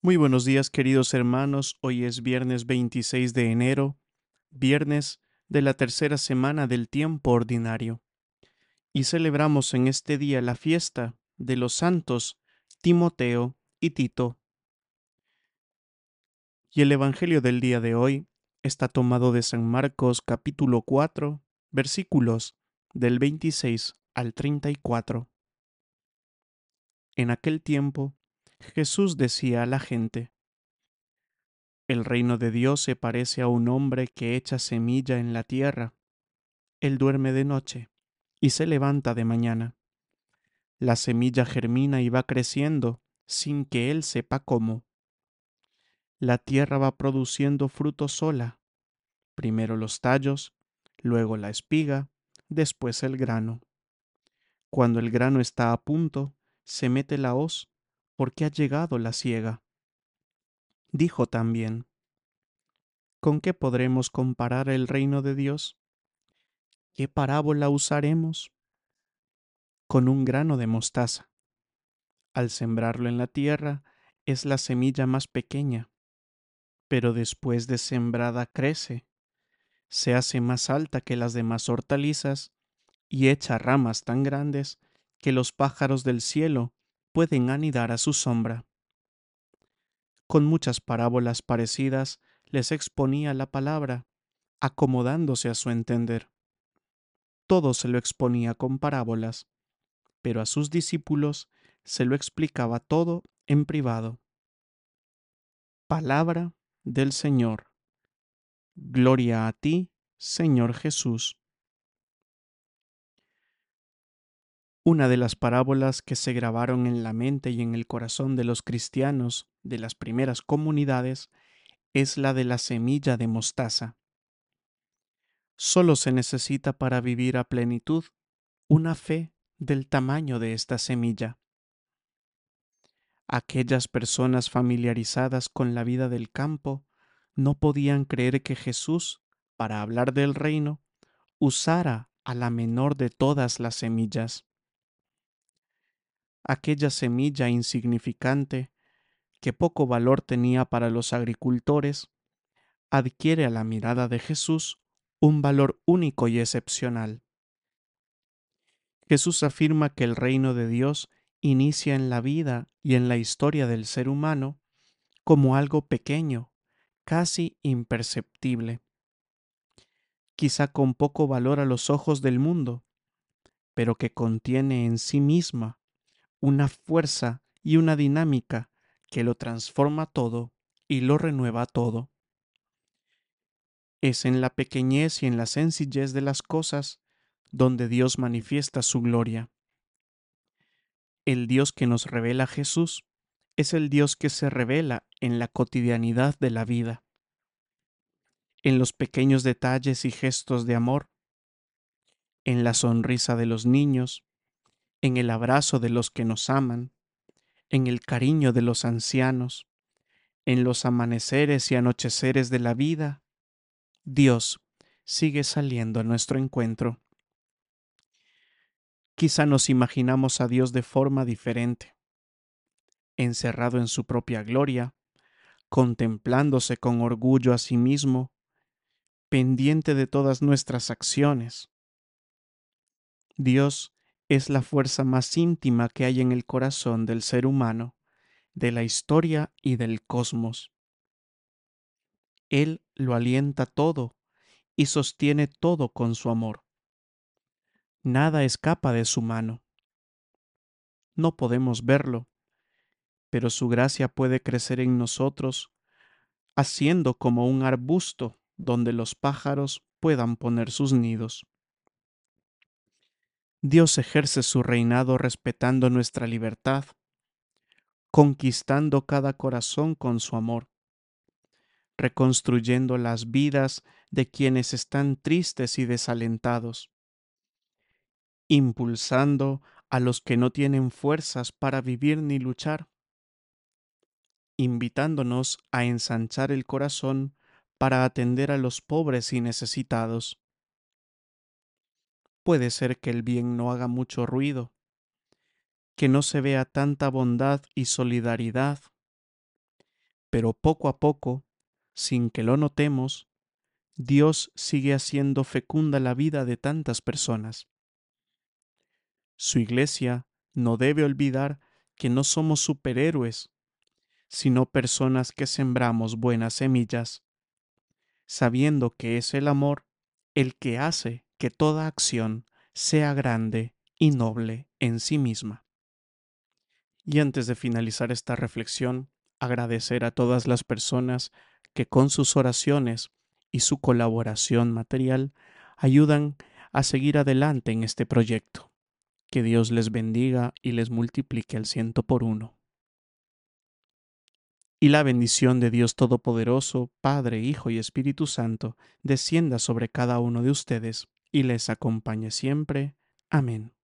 Muy buenos días queridos hermanos, hoy es viernes 26 de enero, viernes de la tercera semana del tiempo ordinario, y celebramos en este día la fiesta de los santos Timoteo y Tito. Y el Evangelio del día de hoy está tomado de San Marcos capítulo 4, versículos del 26 al 34. En aquel tiempo, Jesús decía a la gente, El reino de Dios se parece a un hombre que echa semilla en la tierra. Él duerme de noche y se levanta de mañana. La semilla germina y va creciendo sin que él sepa cómo. La tierra va produciendo fruto sola, primero los tallos, luego la espiga, después el grano. Cuando el grano está a punto, se mete la hoz porque ha llegado la ciega. Dijo también, ¿con qué podremos comparar el reino de Dios? ¿Qué parábola usaremos? Con un grano de mostaza. Al sembrarlo en la tierra es la semilla más pequeña, pero después de sembrada crece, se hace más alta que las demás hortalizas y echa ramas tan grandes que los pájaros del cielo pueden anidar a su sombra. Con muchas parábolas parecidas les exponía la palabra, acomodándose a su entender. Todo se lo exponía con parábolas, pero a sus discípulos se lo explicaba todo en privado. Palabra del Señor. Gloria a ti, Señor Jesús. Una de las parábolas que se grabaron en la mente y en el corazón de los cristianos de las primeras comunidades es la de la semilla de mostaza. Solo se necesita para vivir a plenitud una fe del tamaño de esta semilla. Aquellas personas familiarizadas con la vida del campo no podían creer que Jesús, para hablar del reino, usara a la menor de todas las semillas aquella semilla insignificante que poco valor tenía para los agricultores, adquiere a la mirada de Jesús un valor único y excepcional. Jesús afirma que el reino de Dios inicia en la vida y en la historia del ser humano como algo pequeño, casi imperceptible, quizá con poco valor a los ojos del mundo, pero que contiene en sí misma una fuerza y una dinámica que lo transforma todo y lo renueva todo. Es en la pequeñez y en la sencillez de las cosas donde Dios manifiesta su gloria. El Dios que nos revela Jesús es el Dios que se revela en la cotidianidad de la vida, en los pequeños detalles y gestos de amor, en la sonrisa de los niños, en el abrazo de los que nos aman, en el cariño de los ancianos, en los amaneceres y anocheceres de la vida, Dios sigue saliendo a nuestro encuentro. Quizá nos imaginamos a Dios de forma diferente, encerrado en su propia gloria, contemplándose con orgullo a sí mismo, pendiente de todas nuestras acciones. Dios es la fuerza más íntima que hay en el corazón del ser humano, de la historia y del cosmos. Él lo alienta todo y sostiene todo con su amor. Nada escapa de su mano. No podemos verlo, pero su gracia puede crecer en nosotros, haciendo como un arbusto donde los pájaros puedan poner sus nidos. Dios ejerce su reinado respetando nuestra libertad, conquistando cada corazón con su amor, reconstruyendo las vidas de quienes están tristes y desalentados, impulsando a los que no tienen fuerzas para vivir ni luchar, invitándonos a ensanchar el corazón para atender a los pobres y necesitados puede ser que el bien no haga mucho ruido, que no se vea tanta bondad y solidaridad, pero poco a poco, sin que lo notemos, Dios sigue haciendo fecunda la vida de tantas personas. Su iglesia no debe olvidar que no somos superhéroes, sino personas que sembramos buenas semillas, sabiendo que es el amor el que hace que toda acción sea grande y noble en sí misma. Y antes de finalizar esta reflexión, agradecer a todas las personas que con sus oraciones y su colaboración material ayudan a seguir adelante en este proyecto. Que Dios les bendiga y les multiplique al ciento por uno. Y la bendición de Dios Todopoderoso, Padre, Hijo y Espíritu Santo, descienda sobre cada uno de ustedes y les acompañe siempre. Amén.